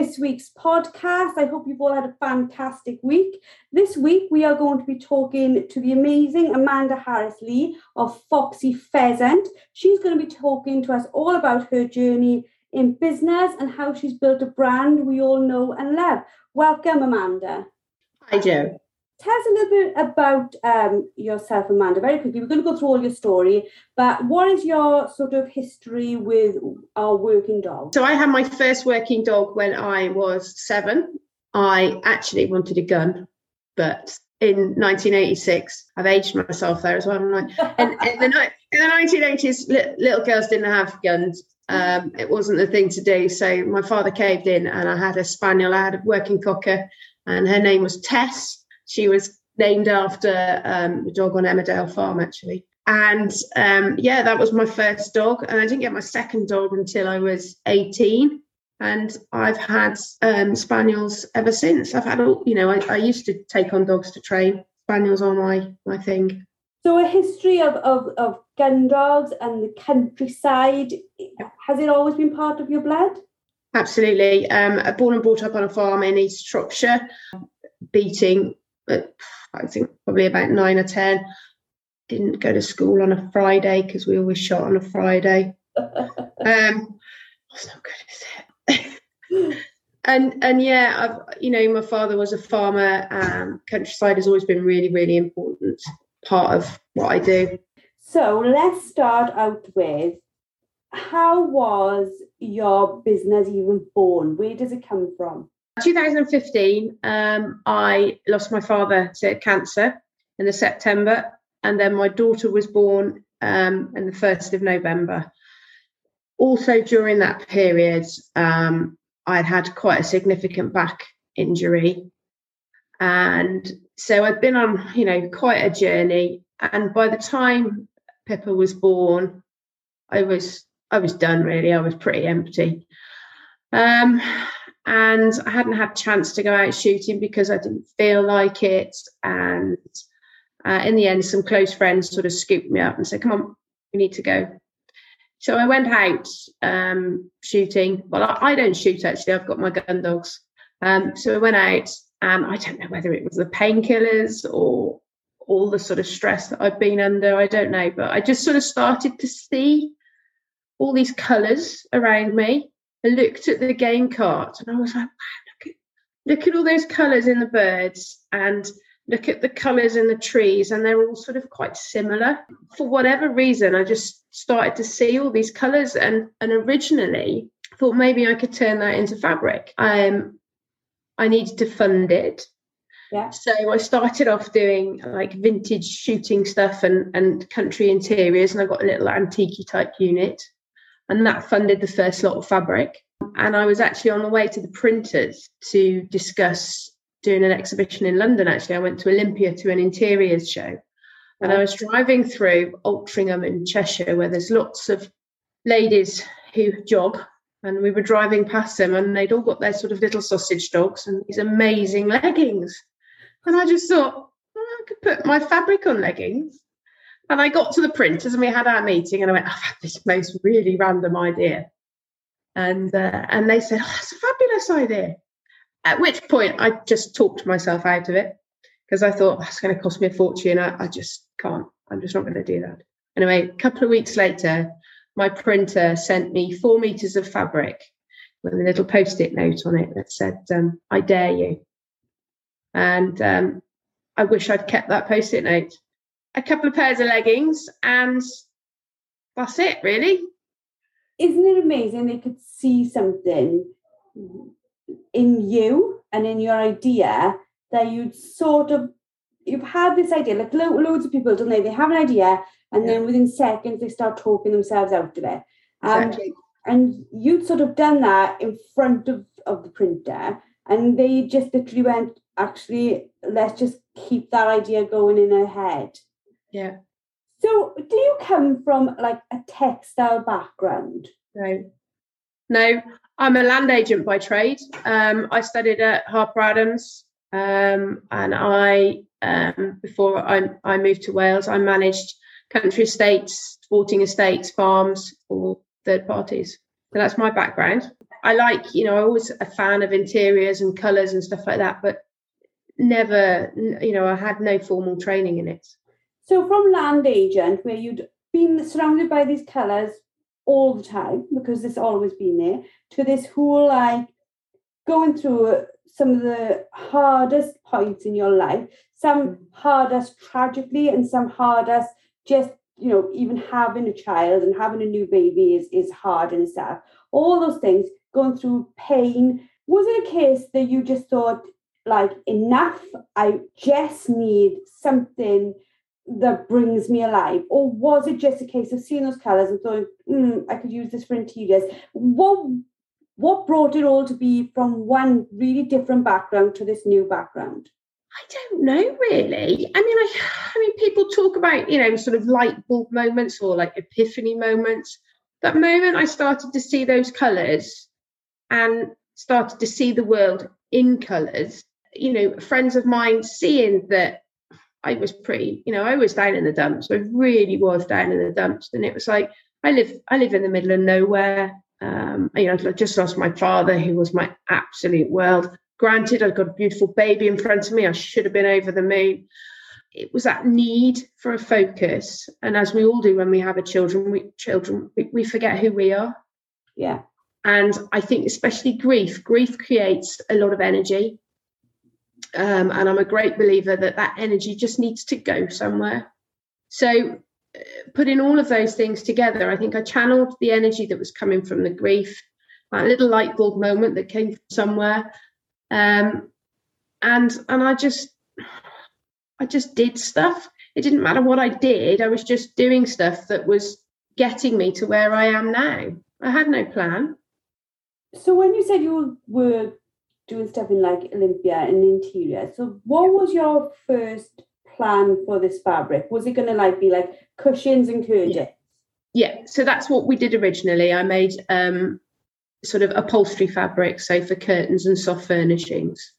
this week's podcast. I hope you've all had a fantastic week. This week, we are going to be talking to the amazing Amanda Harris Lee of Foxy Pheasant. She's going to be talking to us all about her journey in business and how she's built a brand we all know and love. Welcome, Amanda. Hi, Joe. Tell us a little bit about um, yourself, Amanda, very quickly. We're going to go through all your story, but what is your sort of history with our working dog? So, I had my first working dog when I was seven. I actually wanted a gun, but in 1986, I've aged myself there as well. in, in, the, in the 1980s, little girls didn't have guns. Um, it wasn't the thing to do. So my father caved in, and I had a spaniel. I had a working cocker, and her name was Tess she was named after um, a dog on Emmerdale Farm, actually. And um, yeah, that was my first dog. And I didn't get my second dog until I was 18. And I've had um, spaniels ever since. I've had, all, you know, I, I used to take on dogs to train. Spaniels are my my thing. So a history of, of, of gun dogs and the countryside, has it always been part of your blood? Absolutely. Um, born and brought up on a farm in East Shropshire, beating but I think probably about nine or ten. Didn't go to school on a Friday because we always shot on a Friday. um, that's not good, is it? and and yeah, I've you know my father was a farmer. Um, countryside has always been really really important part of what I do. So let's start out with how was your business even born? Where does it come from? 2015, um, I lost my father to cancer in the September, and then my daughter was born um, in the 1st of November. Also, during that period, um, I had had quite a significant back injury. And so I'd been on, you know, quite a journey. And by the time Pippa was born, I was I was done really. I was pretty empty. Um, and I hadn't had chance to go out shooting because I didn't feel like it. And uh, in the end, some close friends sort of scooped me up and said, "Come on, we need to go." So I went out um, shooting. Well, I, I, don't shoot actually. I've got my gun dogs. Um, so I went out, and I don't know whether it was the painkillers or all the sort of stress that I've been under. I don't know, but I just sort of started to see all these colours around me I looked at the game cart and I was like, wow, look at, look at all those colours in the birds and look at the colours in the trees and they're all sort of quite similar. For whatever reason, I just started to see all these colours and, and originally thought maybe I could turn that into fabric. Um, I needed to fund it. Yeah. So I started off doing like vintage shooting stuff and, and country interiors, and I got a little antique type unit and that funded the first lot of fabric. And I was actually on the way to the printers to discuss doing an exhibition in London. Actually, I went to Olympia to an interiors show, and I was driving through Altrincham in Cheshire, where there's lots of ladies who jog. And we were driving past them, and they'd all got their sort of little sausage dogs and these amazing leggings. And I just thought, oh, I could put my fabric on leggings. And I got to the printers and we had our meeting and I went, I've had this most really random idea. And uh, and they said, oh, that's a fabulous idea. At which point I just talked myself out of it because I thought that's going to cost me a fortune. I, I just can't. I'm just not going to do that. Anyway, a couple of weeks later, my printer sent me four meters of fabric with a little post-it note on it that said, um, "I dare you." And um, I wish I'd kept that post-it note a couple of pairs of leggings, and that's it, really. Isn't it amazing they could see something in you and in your idea that you'd sort of you've had this idea like lo- loads of people don't they they have an idea and yeah. then within seconds they start talking themselves out of it um, exactly. and you'd sort of done that in front of, of the printer and they just literally went actually let's just keep that idea going in our head yeah. So, do you come from like a textile background? No. No, I'm a land agent by trade. Um, I studied at Harper Adams, um, and I, um, before I, I moved to Wales, I managed country estates, sporting estates, farms for third parties. So that's my background. I like, you know, I was a fan of interiors and colours and stuff like that, but never, you know, I had no formal training in it. So from land agent, where you'd been surrounded by these colours all the time because it's always been there, to this whole like going through some of the hardest points in your life, some mm. hardest tragically, and some hardest just you know even having a child and having a new baby is is hard in itself. All those things going through pain. Was it a case that you just thought like enough? I just need something that brings me alive? Or was it just a case of seeing those colours and thought, mm, I could use this for interiors? What what brought it all to be from one really different background to this new background? I don't know really. I mean, I, I mean, people talk about you know sort of light bulb moments or like epiphany moments. That moment I started to see those colours and started to see the world in colours. You know, friends of mine seeing that I was pretty, you know, I was down in the dumps. I really was down in the dumps, and it was like I live, I live in the middle of nowhere. Um, you know, I just lost my father, who was my absolute world. Granted, I've got a beautiful baby in front of me. I should have been over the moon. It was that need for a focus, and as we all do when we have a children, we children we, we forget who we are. Yeah. And I think especially grief, grief creates a lot of energy. Um, and I'm a great believer that that energy just needs to go somewhere. So putting all of those things together, I think I channeled the energy that was coming from the grief, that little light bulb moment that came from somewhere, um, and and I just I just did stuff. It didn't matter what I did. I was just doing stuff that was getting me to where I am now. I had no plan. So when you said you were doing stuff in like Olympia and interior, so what was your first plan for this fabric? Was it going to like be like cushions and curtains? Yeah. yeah. So that's what we did originally. I made um, sort of upholstery fabric, so for curtains and soft furnishings.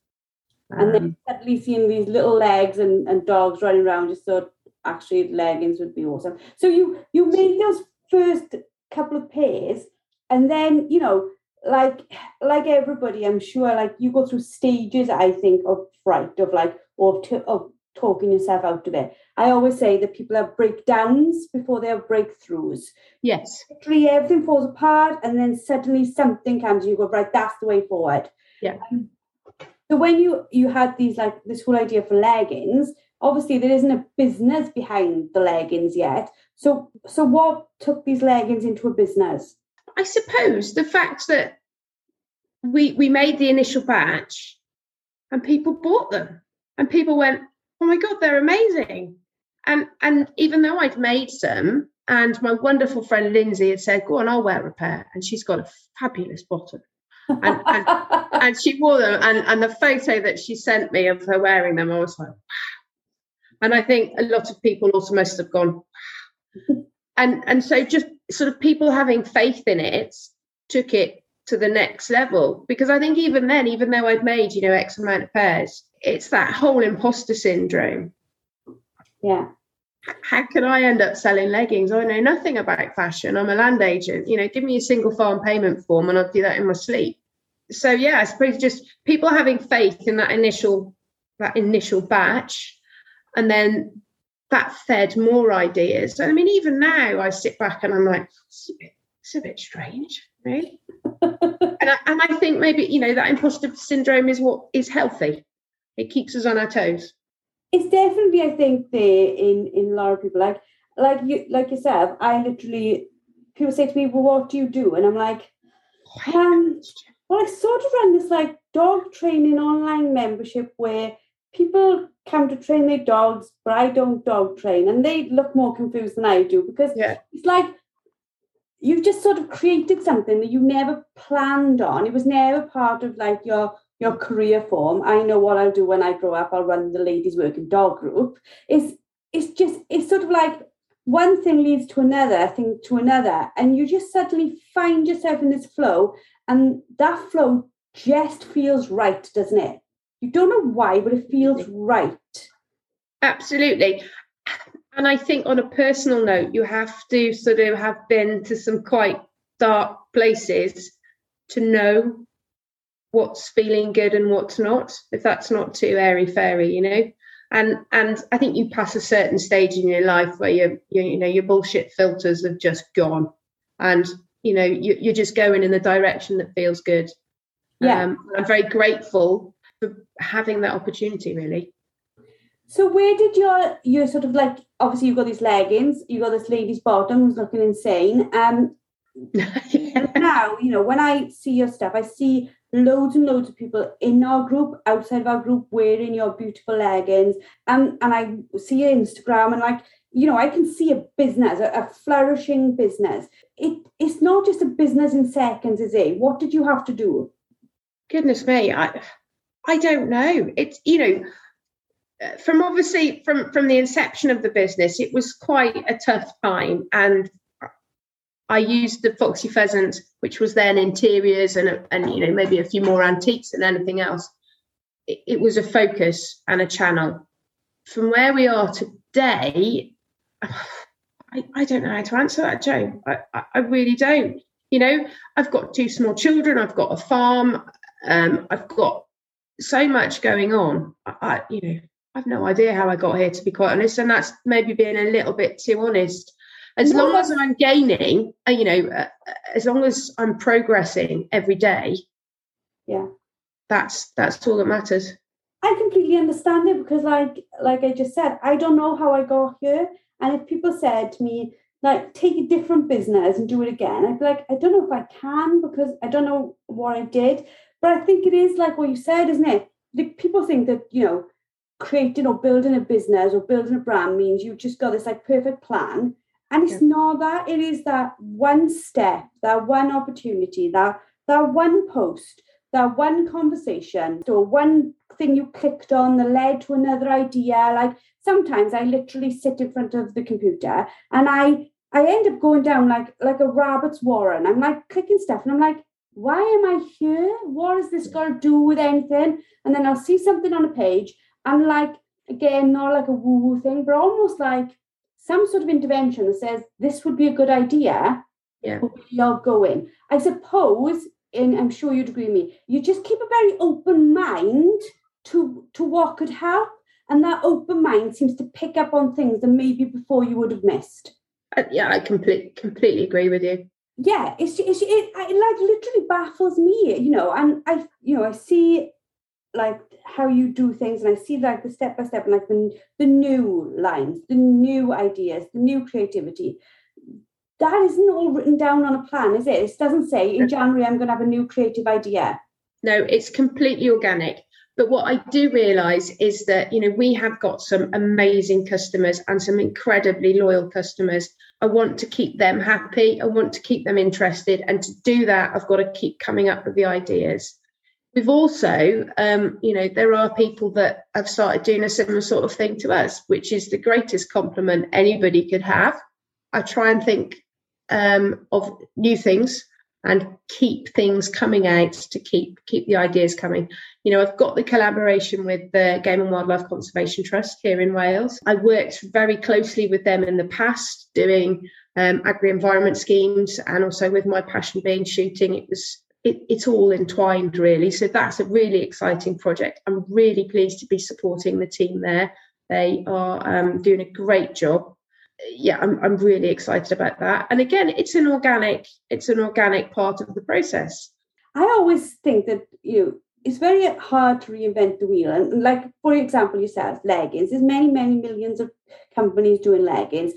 And then um, suddenly seeing these little legs and, and dogs running around, just thought actually leggings would be awesome. So you you made those first couple of pairs, and then you know, like like everybody, I'm sure, like you go through stages. I think of fright, of like, of of talking yourself out of it. I always say that people have breakdowns before they have breakthroughs. Yes. Literally everything falls apart and then suddenly something comes and you go, right, that's the way forward. Yeah. Um, so when you you had these like this whole idea for leggings, obviously there isn't a business behind the leggings yet. So so what took these leggings into a business? I suppose the fact that we we made the initial batch and people bought them and people went oh my god they're amazing. And and even though i'd made some and my wonderful friend lindsay had said go on i'll wear a pair and she's got a fabulous bottom. And, and, and, she wore them and, and the photo that she sent me of her wearing them i was like wow. And i think a lot of people also must have gone and and so just sort of people having faith in it took it to the next level because i think even then even though i'd made you know x amount of pairs it's that whole imposter syndrome. Yeah. How can I end up selling leggings? I know nothing about fashion. I'm a land agent. You know, give me a single farm payment form and I'll do that in my sleep. So yeah, I suppose just people having faith in that initial that initial batch, and then that fed more ideas. I mean, even now I sit back and I'm like, it's a bit, it's a bit strange, really. and, I, and I think maybe you know that imposter syndrome is what is healthy it keeps us on our toes. It's definitely, I think, there in in a lot of people. Like like you like yourself, I literally people say to me, Well, what do you do? And I'm like, um, well, I sort of run this like dog training online membership where people come to train their dogs, but I don't dog train. And they look more confused than I do because yeah. it's like you've just sort of created something that you never planned on. It was never part of like your your career form. I know what I'll do when I grow up. I'll run the ladies' working dog group. It's it's just it's sort of like one thing leads to another thing to another, and you just suddenly find yourself in this flow, and that flow just feels right, doesn't it? You don't know why, but it feels right. Absolutely. And I think on a personal note, you have to sort of have been to some quite dark places to know what's feeling good and what's not, if that's not too airy fairy, you know. And and I think you pass a certain stage in your life where you you, you know your bullshit filters have just gone, and you know you, you're just going in the direction that feels good. Yeah, um, I'm very grateful for having that opportunity. Really. So where did your your sort of like obviously you've got these leggings, you've got this lady's bottom who's looking insane. Um yeah. now, you know, when I see your stuff, I see loads and loads of people in our group, outside of our group, wearing your beautiful leggings. And and I see your Instagram and like, you know, I can see a business, a, a flourishing business. It it's not just a business in seconds, is it? What did you have to do? Goodness me, I I don't know. It's you know, from obviously from from the inception of the business, it was quite a tough time, and I used the Foxy Pheasant, which was then interiors and and you know maybe a few more antiques than anything else. It, it was a focus and a channel. From where we are today, I, I don't know how to answer that, Joe. I, I, I really don't. You know, I've got two small children. I've got a farm. Um, I've got so much going on. I, I you know, I've no idea how I got here, to be quite honest. And that's maybe being a little bit too honest. As long as I'm gaining, uh, you know, uh, uh, as long as I'm progressing every day, yeah, that's that's all that matters. I completely understand it because, like, like I just said, I don't know how I got here. And if people said to me, like, take a different business and do it again, I'd be like, I don't know if I can because I don't know what I did. But I think it is like what you said, isn't it? Like, people think that you know creating or building a business or building a brand means you've just got this like perfect plan. And it's yeah. not that, it is that one step, that one opportunity, that that one post, that one conversation, or one thing you clicked on that led to another idea. Like sometimes I literally sit in front of the computer and I I end up going down like like a rabbit's warren. I'm like clicking stuff and I'm like, why am I here? What is this got to do with anything? And then I'll see something on a page. And like again not like a woo woo thing but almost like some sort of intervention that says this would be a good idea. Yeah. You're going. I suppose and i'm sure you'd agree with me you just keep a very open mind to to what could help. And that open mind seems to pick up on things that maybe before you would have missed. Uh, yeah i completely completely agree with you yeah it's, it's it, it like literally baffles me you know and i you know i see like how you do things and I see like the step by step and like the, the new lines, the new ideas, the new creativity. That isn't all written down on a plan, is it? It doesn't say in January I'm going to have a new creative idea. No, it's completely organic. But what I do realize is that, you know, we have got some amazing customers and some incredibly loyal customers. I want to keep them happy. I want to keep them interested. And to do that, I've got to keep coming up with the ideas. We've also, um, you know, there are people that have started doing a similar sort of thing to us, which is the greatest compliment anybody could have. I try and think um, of new things and keep things coming out to keep keep the ideas coming. You know, I've got the collaboration with the Game and Wildlife Conservation Trust here in Wales. I worked very closely with them in the past, doing um, agri-environment schemes, and also with my passion being shooting. It was it, it's all entwined really. So that's a really exciting project. I'm really pleased to be supporting the team there. They are um, doing a great job. Yeah, I'm, I'm really excited about that. And again, it's an organic, it's an organic part of the process. I always think that you know, it's very hard to reinvent the wheel. And like for example, yourself, leggings. There's many, many millions of companies doing leggings.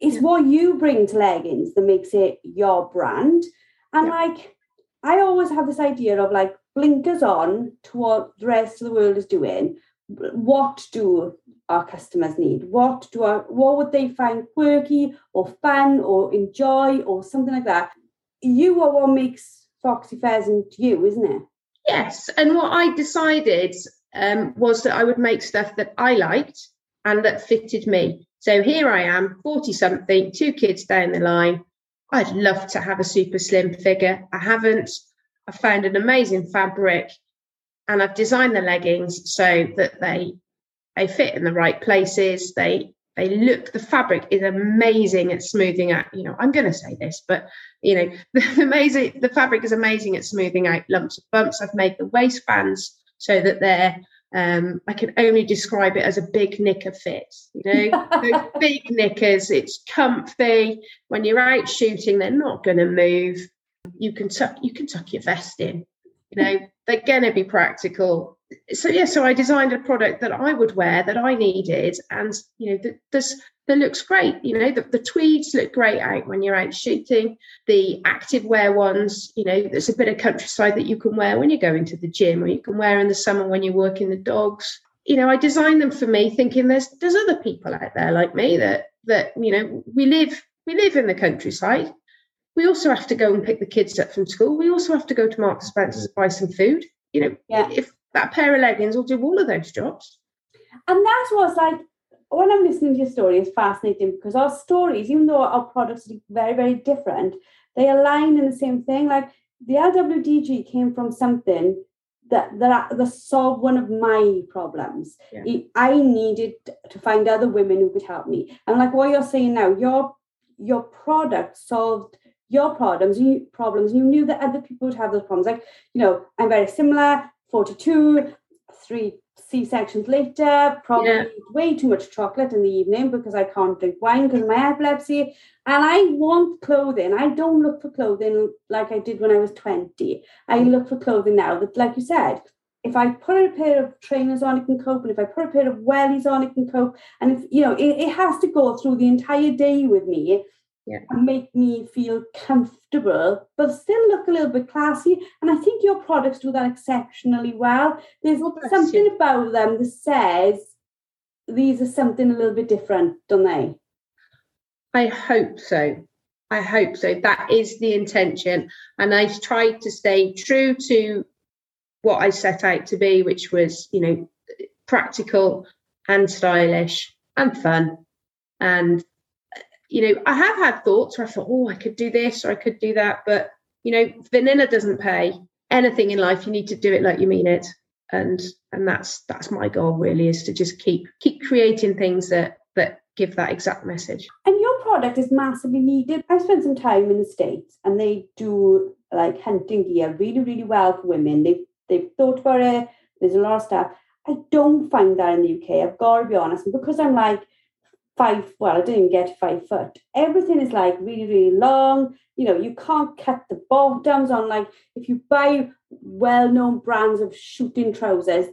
It's yeah. what you bring to leggings that makes it your brand. And yeah. like I always have this idea of like blinkers on to what the rest of the world is doing. What do our customers need? What do our, what would they find quirky or fun or enjoy or something like that? You are what makes Foxy Pheasant you, isn't it? Yes. And what I decided um, was that I would make stuff that I liked and that fitted me. So here I am, 40 something, two kids down the line, I'd love to have a super slim figure. I haven't. I found an amazing fabric and I've designed the leggings so that they they fit in the right places. They They look, the fabric is amazing at smoothing out. You know, I'm going to say this, but you know, the amazing, the fabric is amazing at smoothing out lumps of bumps. I've made the waistbands so that they're um, I can only describe it as a big knicker fit. You know, those big knickers, it's comfy. When you're out shooting, they're not going to move. You can tuck, you can tuck your vest in. You know, they're going to be practical. So yeah, so I designed a product that I would wear that I needed, and you know, this that looks great. You know, the, the tweeds look great out when you're out shooting. The active wear ones, you know, there's a bit of countryside that you can wear when you're going to the gym, or you can wear in the summer when you're working the dogs. You know, I designed them for me, thinking there's there's other people out there like me that that you know we live we live in the countryside. We also have to go and pick the kids up from school. We also have to go to Marks Spencer's and buy some food. You know, yeah. if that pair of leggings will do all of those jobs. And that's what's like when I'm listening to your story, it's fascinating because our stories, even though our products are very, very different, they align in the same thing. Like the LWDG came from something that that, that solved one of my problems. Yeah. I needed to find other women who could help me. And like what you're saying now, your your product solved your problems, you problems. You knew that other people would have those problems. Like, you know, I'm very similar, 42, three C sections later, probably yeah. way too much chocolate in the evening because I can't drink wine because of my epilepsy. And I want clothing. I don't look for clothing like I did when I was 20. I mm. look for clothing now that, like you said, if I put a pair of trainers on, it can cope. And if I put a pair of wellies on, it can cope. And if, you know, it, it has to go through the entire day with me yeah. make me feel comfortable, but still look a little bit classy. And I think your products do that exceptionally well. There's something you. about them that says these are something a little bit different, don't they? I hope so. I hope so. That is the intention. And I tried to stay true to what I set out to be, which was, you know, practical and stylish and fun and you know, I have had thoughts where I thought, oh, I could do this or I could do that, but you know, vanilla doesn't pay. Anything in life, you need to do it like you mean it, and and that's that's my goal really is to just keep keep creating things that that give that exact message. And your product is massively needed. I spent some time in the states, and they do like hunting gear really really well for women. They they've thought about it. There's a lot of stuff. I don't find that in the UK. I've got to be honest, and because I'm like five, well, I didn't get five foot. Everything is like really, really long. You know, you can't cut the bottoms on like if you buy well-known brands of shooting trousers,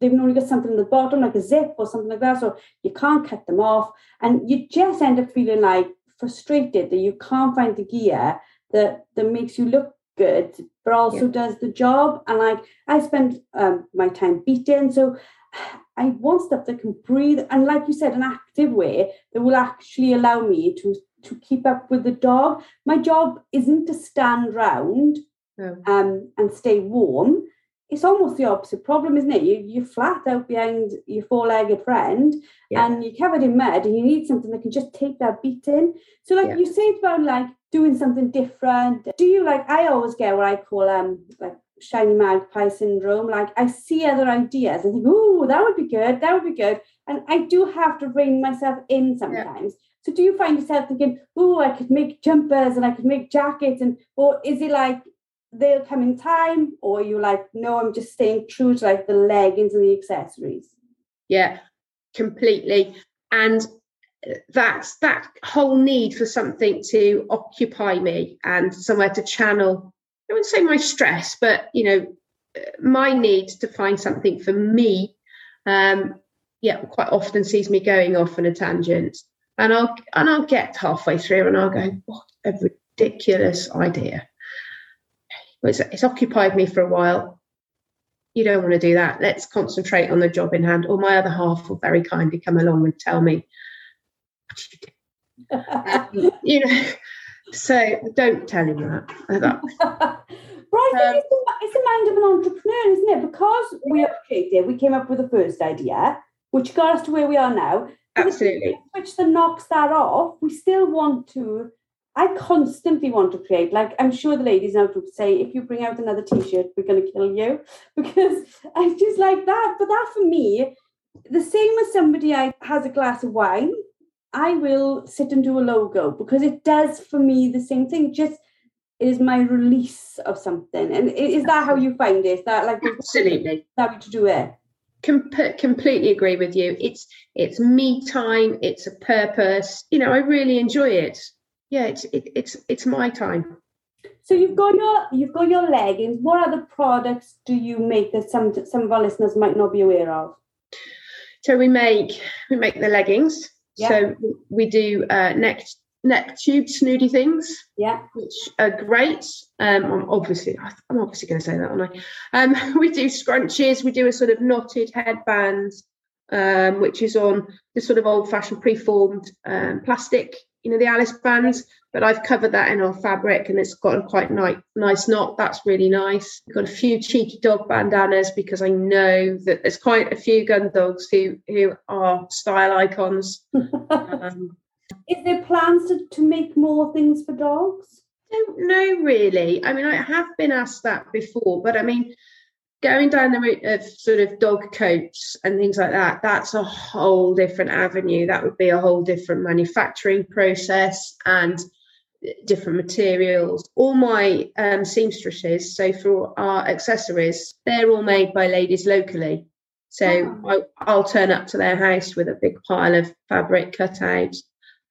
they've only got something in the bottom, like a zip or something like that. So you can't cut them off. And you just end up feeling like frustrated that you can't find the gear that that makes you look good, but also yeah. does the job. And like I spend um, my time beating. So I want stuff that can breathe and, like you said, an active way that will actually allow me to to keep up with the dog. My job isn't to stand round no. um, and stay warm. It's almost the opposite problem, isn't it? You, you're flat out behind your four-legged friend yeah. and you're covered in mud and you need something that can just take that beating. So like yeah. you said about like doing something different. Do you like I always get what I call um like shiny magpie syndrome. Like I see other ideas and think, oh, that would be good, that would be good. And I do have to rein myself in sometimes. Yeah. So do you find yourself thinking, oh, I could make jumpers and I could make jackets and or is it like they'll come in time or you like, no, I'm just staying true to like the leggings and the accessories? Yeah, completely. And uh, that's that whole need for something to occupy me and somewhere to channel I wouldn't say my stress, but you know, my need to find something for me, um, yeah, quite often sees me going off on a tangent, and I'll and I'll get halfway through and I'll go, what a ridiculous idea. It's, it's occupied me for a while. You don't want to do that. Let's concentrate on the job in hand. Or my other half will very kindly come along and tell me, what you do? you know, so don't tell him that. but I um, it's, the, it's the mind of an entrepreneur, isn't it? Because we are creative, we came up with the first idea, which got us to where we are now. Absolutely. Which then knocks that off. We still want to. I constantly want to create. Like I'm sure the ladies now would say, if you bring out another T-shirt, we're going to kill you because I just like that. But that for me, the same as somebody I has a glass of wine I will sit and do a logo because it does for me the same thing. It just is my release of something. And is that how you find it? Is that like absolutely that to do it? Com- completely agree with you. It's it's me time. It's a purpose. You know, I really enjoy it. Yeah, it's it, it's it's my time. So you've got your you've got your leggings. What other products do you make that some some of our listeners might not be aware of? So we make we make the leggings. Yeah. So we do uh, neck neck tube snooty things. Yeah. Which are great. Um, I'm obviously I'm obviously going to say that, aren't I? Um, we do scrunchies. We do a sort of knotted headband, um, which is on the sort of old fashioned preformed um, plastic you know the Alice bands, but I've covered that in our fabric and it's got a quite nice nice knot. That's really nice. I've got a few cheeky dog bandanas because I know that there's quite a few gun dogs who who are style icons. um, Is there plans to, to make more things for dogs? don't know really. I mean, I have been asked that before, but I mean, going down the route of sort of dog coats and things like that, that's a whole different avenue. That would be a whole different manufacturing process and different materials. All my um, seamstresses, so for our accessories, they're all made by ladies locally. So oh. I, will turn up to their house with a big pile of fabric cut out,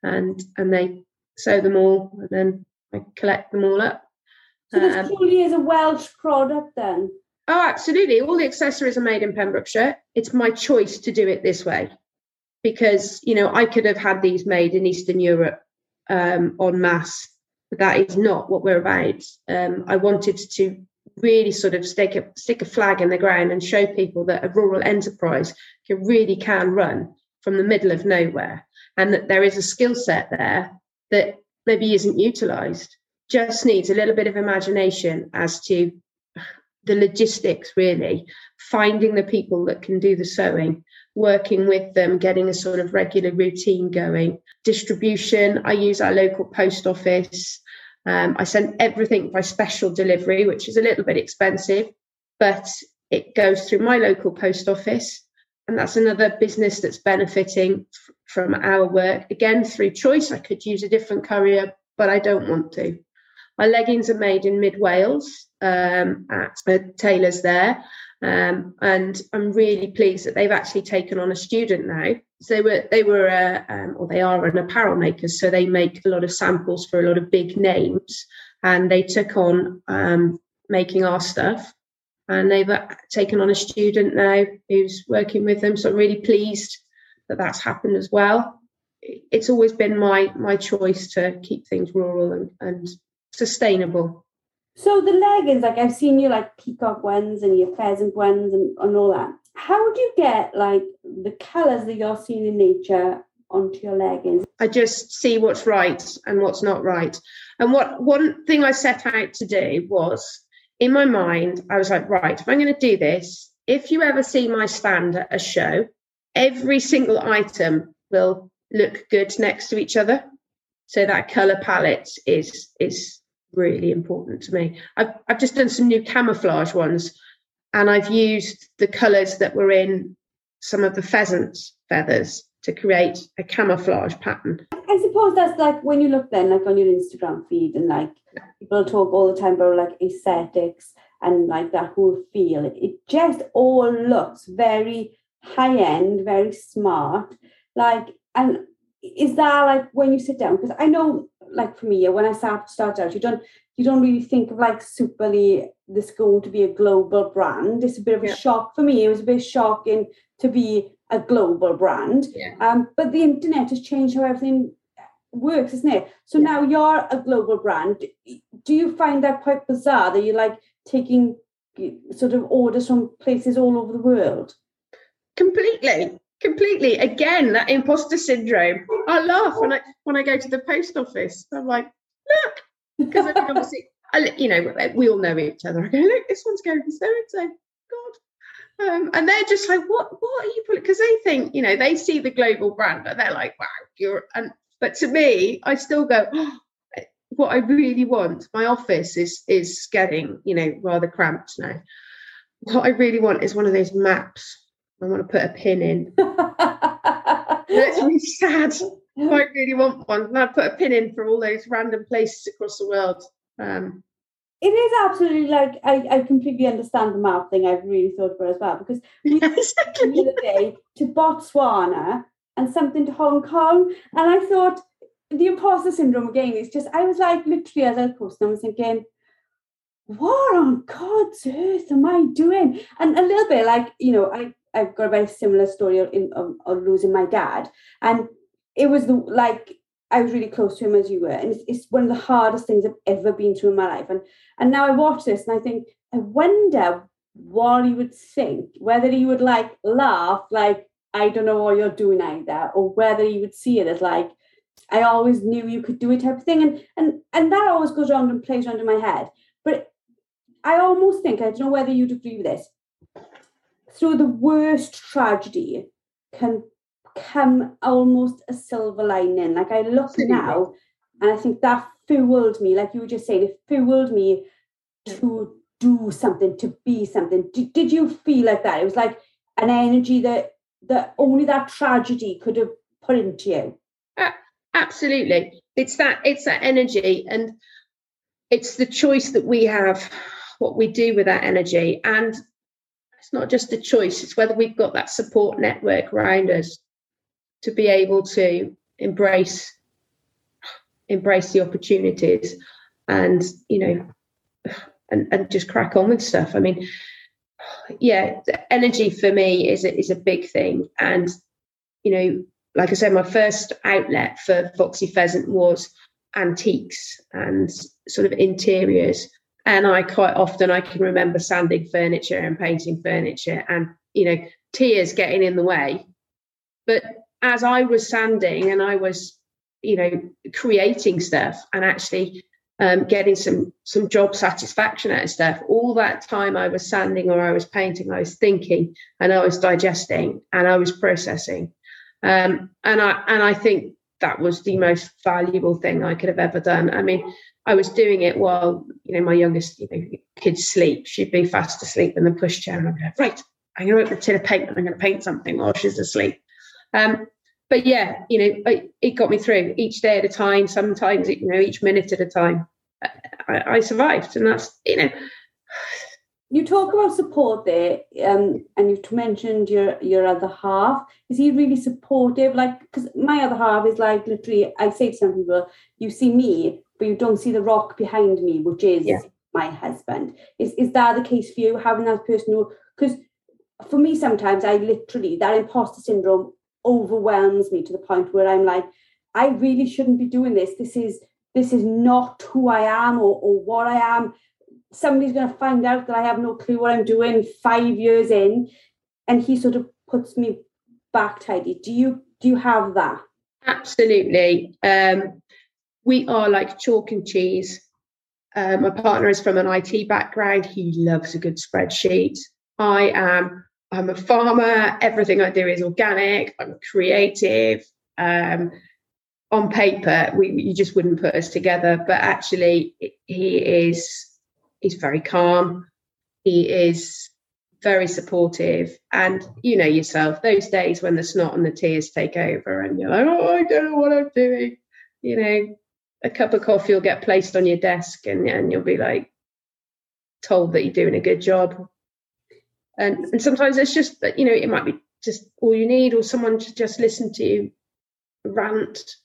and and they sew them all, and then I collect them all up. So this um, truly is a Welsh product, then. Oh, absolutely. All the accessories are made in Pembrokeshire. It's my choice to do it this way because, you know, I could have had these made in Eastern Europe um, en masse, but that is not what we're about. Um, I wanted to really sort of stick a, stick a flag in the ground and show people that a rural enterprise can really can run from the middle of nowhere and that there is a skill set there that maybe isn't utilized. Just needs a little bit of imagination as to the logistics really. Finding the people that can do the sewing working with them getting a sort of regular routine going. Distribution i use our local post office. Um, i send everything by special delivery which is a little bit expensive but it goes through my local post office. And that's another business that's benefiting f- from our work. Again through choice i could use a different courier but i don't want to. My leggings are made in mid wales um, at a tailor's there. Um, and I'm really pleased that they've actually taken on a student now. So they were they were uh, um, or they are an apparel maker, so they make a lot of samples for a lot of big names, and they took on um, making our stuff, and they've uh, taken on a student now who's working with them. So I'm really pleased that that's happened as well. It's always been my my choice to keep things rural and, and sustainable. So the leggings, like I've seen you like peacock ones and your pheasant ones and, and all that. How do you get like the colours that you're seeing in nature onto your leggings? I just see what's right and what's not right. And what one thing I set out to do was in my mind, I was like, right, if I'm going to do this, if you ever see my stand at a show, every single item will look good next to each other. So that color palette is is really important to me. I've, I've just done some new camouflage ones and I've used the colours that were in some of the pheasant feathers to create a camouflage pattern. I suppose that's like when you look then like on your Instagram feed and like people talk all the time about like aesthetics and like that whole feel. It just all looks very high end, very smart. Like and is that like when you sit down? Because I know like for me, when I start start out, you don't you don't really think of like Superly this going to be a global brand. It's a bit of a yeah. shock for me. It was a bit shocking to be a global brand. Yeah. Um, but the internet has changed how everything works, isn't it? So yeah. now you're a global brand. Do you find that quite bizarre that you're like taking sort of orders from places all over the world? Completely completely. Again that imposter syndrome. I laugh when i when i go to the post office. I'm like look because I obviously I, you know we all know each other. I go look this one's going so and so god. Um, and they're just like what what are you putting because they think you know they see the global brand but they're like wow you're and but to me i still go oh, what i really want my office is is getting you know rather cramped now. What i really want is one of those maps I want to put a pin in. That's really sad. I really want one. And I'd put a pin in for all those random places across the world. Um, it is absolutely like I, I completely understand the map thing. I've really thought about as well because we went the other day to Botswana and something to Hong Kong, and I thought the imposter syndrome again is just I was like literally as I was posting, I was thinking, what on God's earth am I doing? And a little bit like you know I I've got a very similar story in of, of losing my dad, and it was the like I was really close to him as you were, and it's, it's one of the hardest things I've ever been through in my life. And and now I watch this and I think I wonder what he would think, whether he would like laugh, like I don't know what you're doing either, or whether he would see it as like I always knew you could do it type of thing, and and and that always goes around and plays around in my head. But I almost think I don't know whether you'd agree with this. Through the worst tragedy can come almost a silver lining. Like I look Absolutely. now and I think that fueled me, like you were just saying, it fueled me to do something, to be something. Did, did you feel like that? It was like an energy that that only that tragedy could have put into you. Uh, absolutely. It's that it's that energy and it's the choice that we have what we do with that energy and it's not just a choice it's whether we've got that support network around us to be able to embrace embrace the opportunities and you know and, and just crack on with stuff. I mean yeah energy for me is a, is a big thing and you know like i said my first outlet for foxy pheasant was antiques and sort of interiors and i quite often i can remember sanding furniture and painting furniture and you know tears getting in the way but as I was sanding and I was, you know, creating stuff and actually um, getting some some job satisfaction out of stuff, all that time I was sanding or I was painting, I was thinking and I was digesting and I was processing. Um, and I and I think that was the most valuable thing I could have ever done. I mean, I was doing it while you know my youngest you know kids sleep. She'd be fast asleep in the pushchair, and I'd be like, right. I'm going to open a tin of paint and I'm going to paint something while she's asleep. Um, but yeah, you know, it, it, got me through each day at a time. Sometimes, you know, each minute at a time. I, I survived, and that's you know. You talk about support there, um, and you've mentioned your your other half. Is he really supportive? Like, because my other half is like literally. I say to some people, "You see me, but you don't see the rock behind me, which is yeah. my husband." Is is that the case for you? Having that person who, because for me, sometimes I literally that imposter syndrome overwhelms me to the point where I'm like, I really shouldn't be doing this. This is this is not who I am or, or what I am. Somebody's going to find out that I have no clue what I'm doing five years in, and he sort of puts me back tidy. Do you do you have that? Absolutely. Um, we are like chalk and cheese. Uh, my partner is from an IT background. He loves a good spreadsheet. I am I'm a farmer. Everything I do is organic. I'm creative. Um, on paper, we you just wouldn't put us together, but actually, he is he's very calm. He is very supportive, and you know yourself. Those days when the snot and the tears take over, and you're like, "Oh, I don't know what I'm doing," you know, a cup of coffee will get placed on your desk, and and you'll be like told that you're doing a good job and and sometimes it's just that you know it might be just all you need or someone to just listen to you rant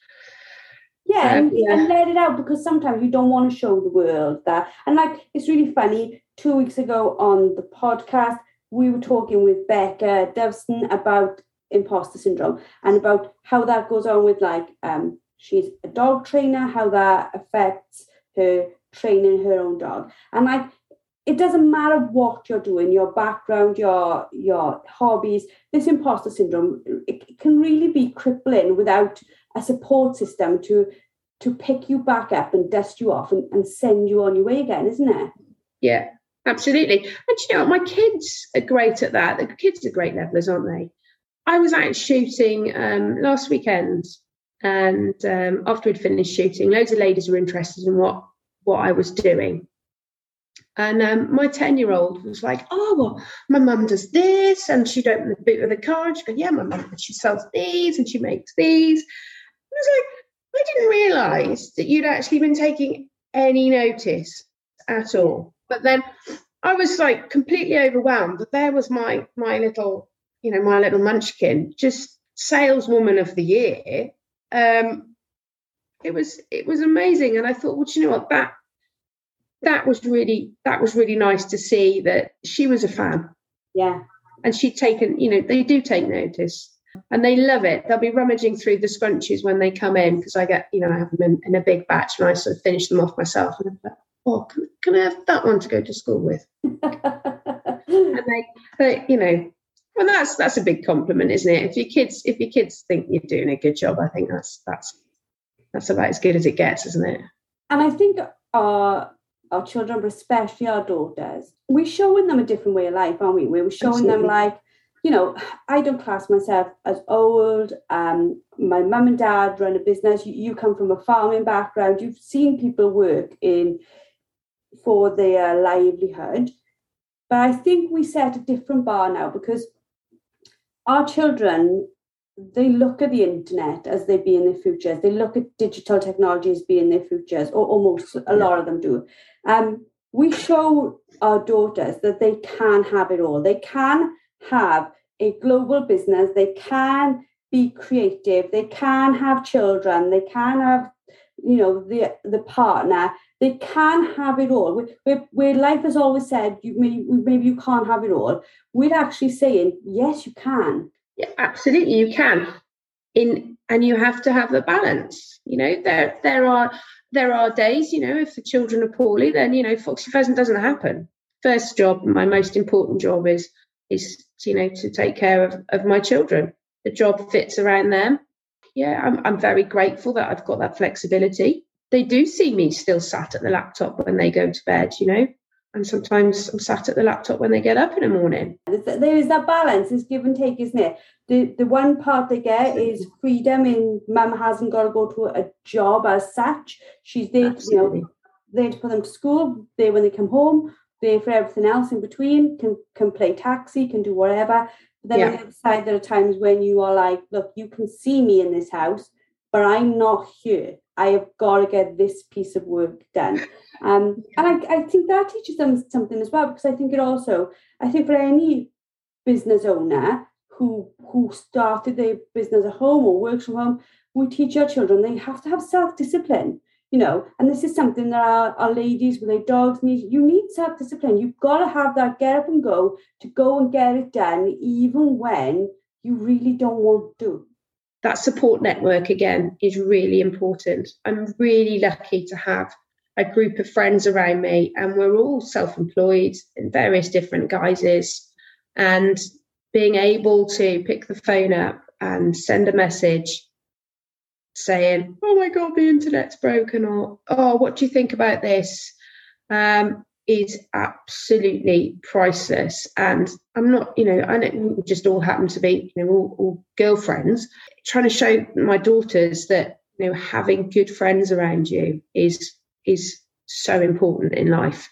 yeah, um, and, yeah. and let it out because sometimes you don't want to show the world that and like it's really funny two weeks ago on the podcast we were talking with becca devston about imposter syndrome and about how that goes on with like um she's a dog trainer how that affects her training her own dog and like it doesn't matter what you're doing, your background, your your hobbies. This imposter syndrome it can really be crippling without a support system to to pick you back up and dust you off and, and send you on your way again, isn't it? Yeah, absolutely. And you know, my kids are great at that. The kids are great levelers, aren't they? I was out shooting um, last weekend, and um, after we'd finished shooting, loads of ladies were interested in what what I was doing. And um, my 10 year old was like, Oh, well, my mum does this. And she'd open the boot of the car and she'd go, Yeah, my mum, she sells these and she makes these. I was like, I didn't realise that you'd actually been taking any notice at all. But then I was like completely overwhelmed that there was my my little, you know, my little munchkin, just saleswoman of the year. Um, it was it was amazing, and I thought, well, you know what that that was really that was really nice to see that she was a fan. Yeah, and she'd taken, you know, they do take notice and they love it. They'll be rummaging through the scrunchies when they come in because I get, you know, I have them in, in, a big batch and I sort of finish them off myself. And I'm like, oh, can, can I have that one to go to school with? and they, they, you know, well, that's that's a big compliment, isn't it? If your kids, if your kids think you're doing a good job, I think that's that's that's about as good as it gets, isn't it? And I think our our children, but especially our daughters, we're showing them a different way of life, aren't we? We're showing Absolutely. them like you know, I don't class myself as old. Um, my mum and dad run a business. You, you, come from a farming background. You've seen people work in for their livelihood. But I think we set a different bar now because our children, they look at the internet as they be in their futures. They look at digital technology as being their futures, or almost a lot of them do. Um, we show our daughters that they can have it all. They can have a global business, they can be creative, they can have children, they can have, you know, the the partner, they can have it all. Where, where life has always said, you maybe, maybe you can't have it all, we're actually saying, yes, you can. Yeah, absolutely, you can. In and you have to have the balance. You know, there there are there are days, you know, if the children are poorly, then you know, Foxy Pheasant doesn't happen. First job, my most important job is is you know to take care of, of my children the job fits around them yeah I'm, I'm very grateful that i've got that flexibility they do see me still sat at the laptop when they go to bed you know and sometimes i'm sat at the laptop when they get up in the morning there is that balance it's give and take isn't it the the one part they get is freedom in mum hasn't got to go to a job as such she's there Absolutely. you know there to put them to school there when they come home there for everything else in between, can can play taxi, can do whatever. But then yeah. on the other side, there are times when you are like, look, you can see me in this house, but I'm not here. I have got to get this piece of work done. Um, and I, I think that teaches them something as well, because I think it also, I think for any business owner who who started their business at home or works from home, we teach our children they have to have self-discipline you know, and this is something that our, our ladies with their dogs need. You need self discipline. You've got to have that get up and go to go and get it done, even when you really don't want to. That support network again is really important. I'm really lucky to have a group of friends around me, and we're all self employed in various different guises. And being able to pick the phone up and send a message saying, "Oh my god, the internet's broken," or "Oh, what do you think about this?" Um, is absolutely priceless. And I'm not, you know, I just all happen to be, you know, all, all girlfriends. Trying to show my daughters that you know having good friends around you is is so important in life.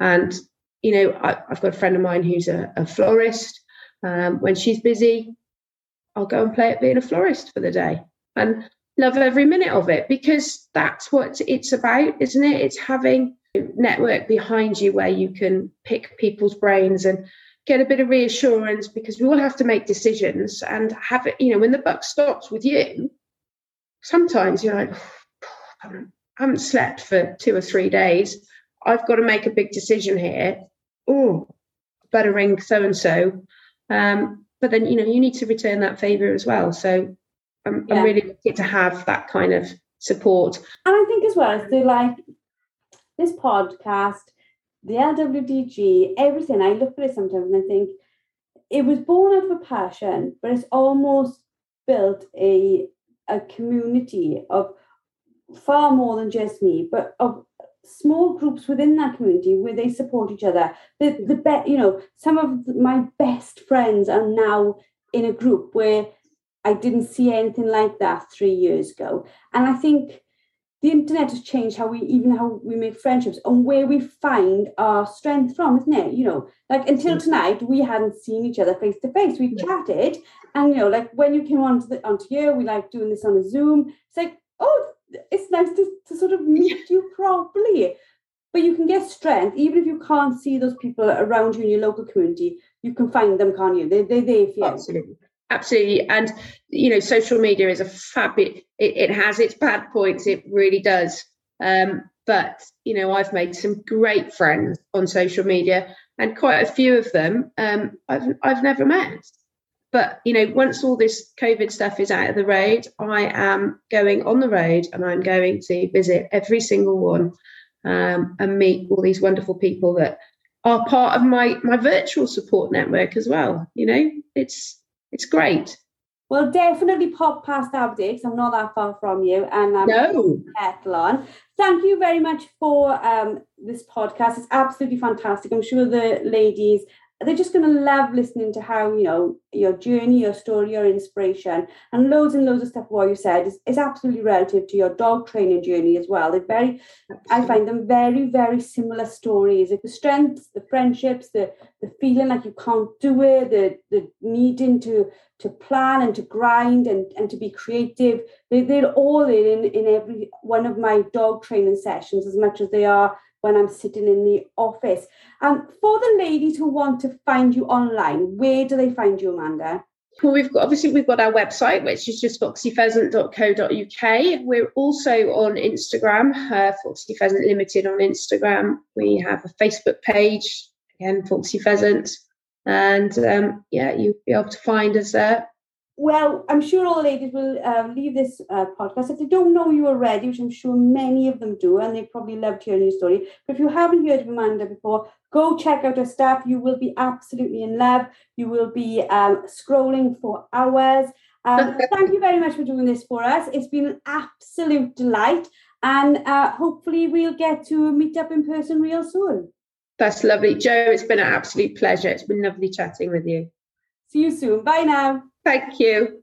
And you know, I, have got a friend of mine who's a, a florist. Um, when she's busy, I'll go and play at being a florist for the day. And love every minute of it because that's what it's about, isn't it? It's having network behind you where you can pick people's brains and get a bit of reassurance because we all have to make decisions and have it, you know, when the buck stops with you, sometimes you're like, I haven't slept for two or three days. I've got to make a big decision here. Oh, better ring so and so. But then, you know, you need to return that favor as well. So um, I'm, yeah. I'm really lucky to have that kind of support. And I think as well, so like this podcast, the LWDG, everything, I look at it sometimes and I think it was born out of a passion, but it's almost built a a community of far more than just me, but of small groups within that community where they support each other. The the be, you know, some of my best friends are now in a group where I didn't see anything like that three years ago. And I think the internet has changed how we even how we make friendships and where we find our strength from, isn't it? You know, like until mm. tonight we hadn't seen each other face to face. We mm. chatted, and you know, like when you came onto the onto here, we like doing this on a Zoom. It's like, oh, it's nice to, to sort of meet you properly. But you can get strength even if you can't see those people around you in your local community. You can find them, can't you? They they they for you. Absolutely absolutely. And you know social media is a fab, it, it, has its bad points it really does. Um, but you know i've made some great friends on social media and quite a few of them um, I've, I've never met. But you know once all this covid stuff is out of the road i am going on the road and i'm going to visit every single one um, and meet all these wonderful people that are part of my my virtual support network as well. You know it's it's great. Well, definitely pop past Aberdeen because I'm not that far from you, and I'm no. Ethlon. Thank you very much for um, this podcast. It's absolutely fantastic. I'm sure the ladies they're just going to love listening to how you know your journey your story your inspiration and loads and loads of stuff what you said is, is absolutely relative to your dog training journey as well. They're very absolutely. i find them very very similar stories. The strengths the friendships the the feeling like you can't do it the the needing to to plan and to grind and, and to be creative. They, they're all in in every one of my dog training sessions as much as they are when I'm sitting in the office. Um, for the ladies who want to find you online, where do they find you, Amanda? Well, we've got obviously we've got our website, which is just foxypheasant.co.uk. We're also on Instagram, uh, Foxy Pheasant Limited on Instagram. We have a Facebook page, again, Foxy Pheasant. And um, yeah, you'll be able to find us there well, I'm sure all the ladies will uh, leave this uh, podcast. If they don't know you already, which I'm sure many of them do, and they probably loved hearing your story. But if you haven't heard of Amanda before, go check out her stuff. You will be absolutely in love. You will be um, scrolling for hours. Um, thank you very much for doing this for us. It's been an absolute delight. And uh, hopefully, we'll get to meet up in person real soon. That's lovely. Joe, it's been an absolute pleasure. It's been lovely chatting with you. See you soon. Bye now. Thank you.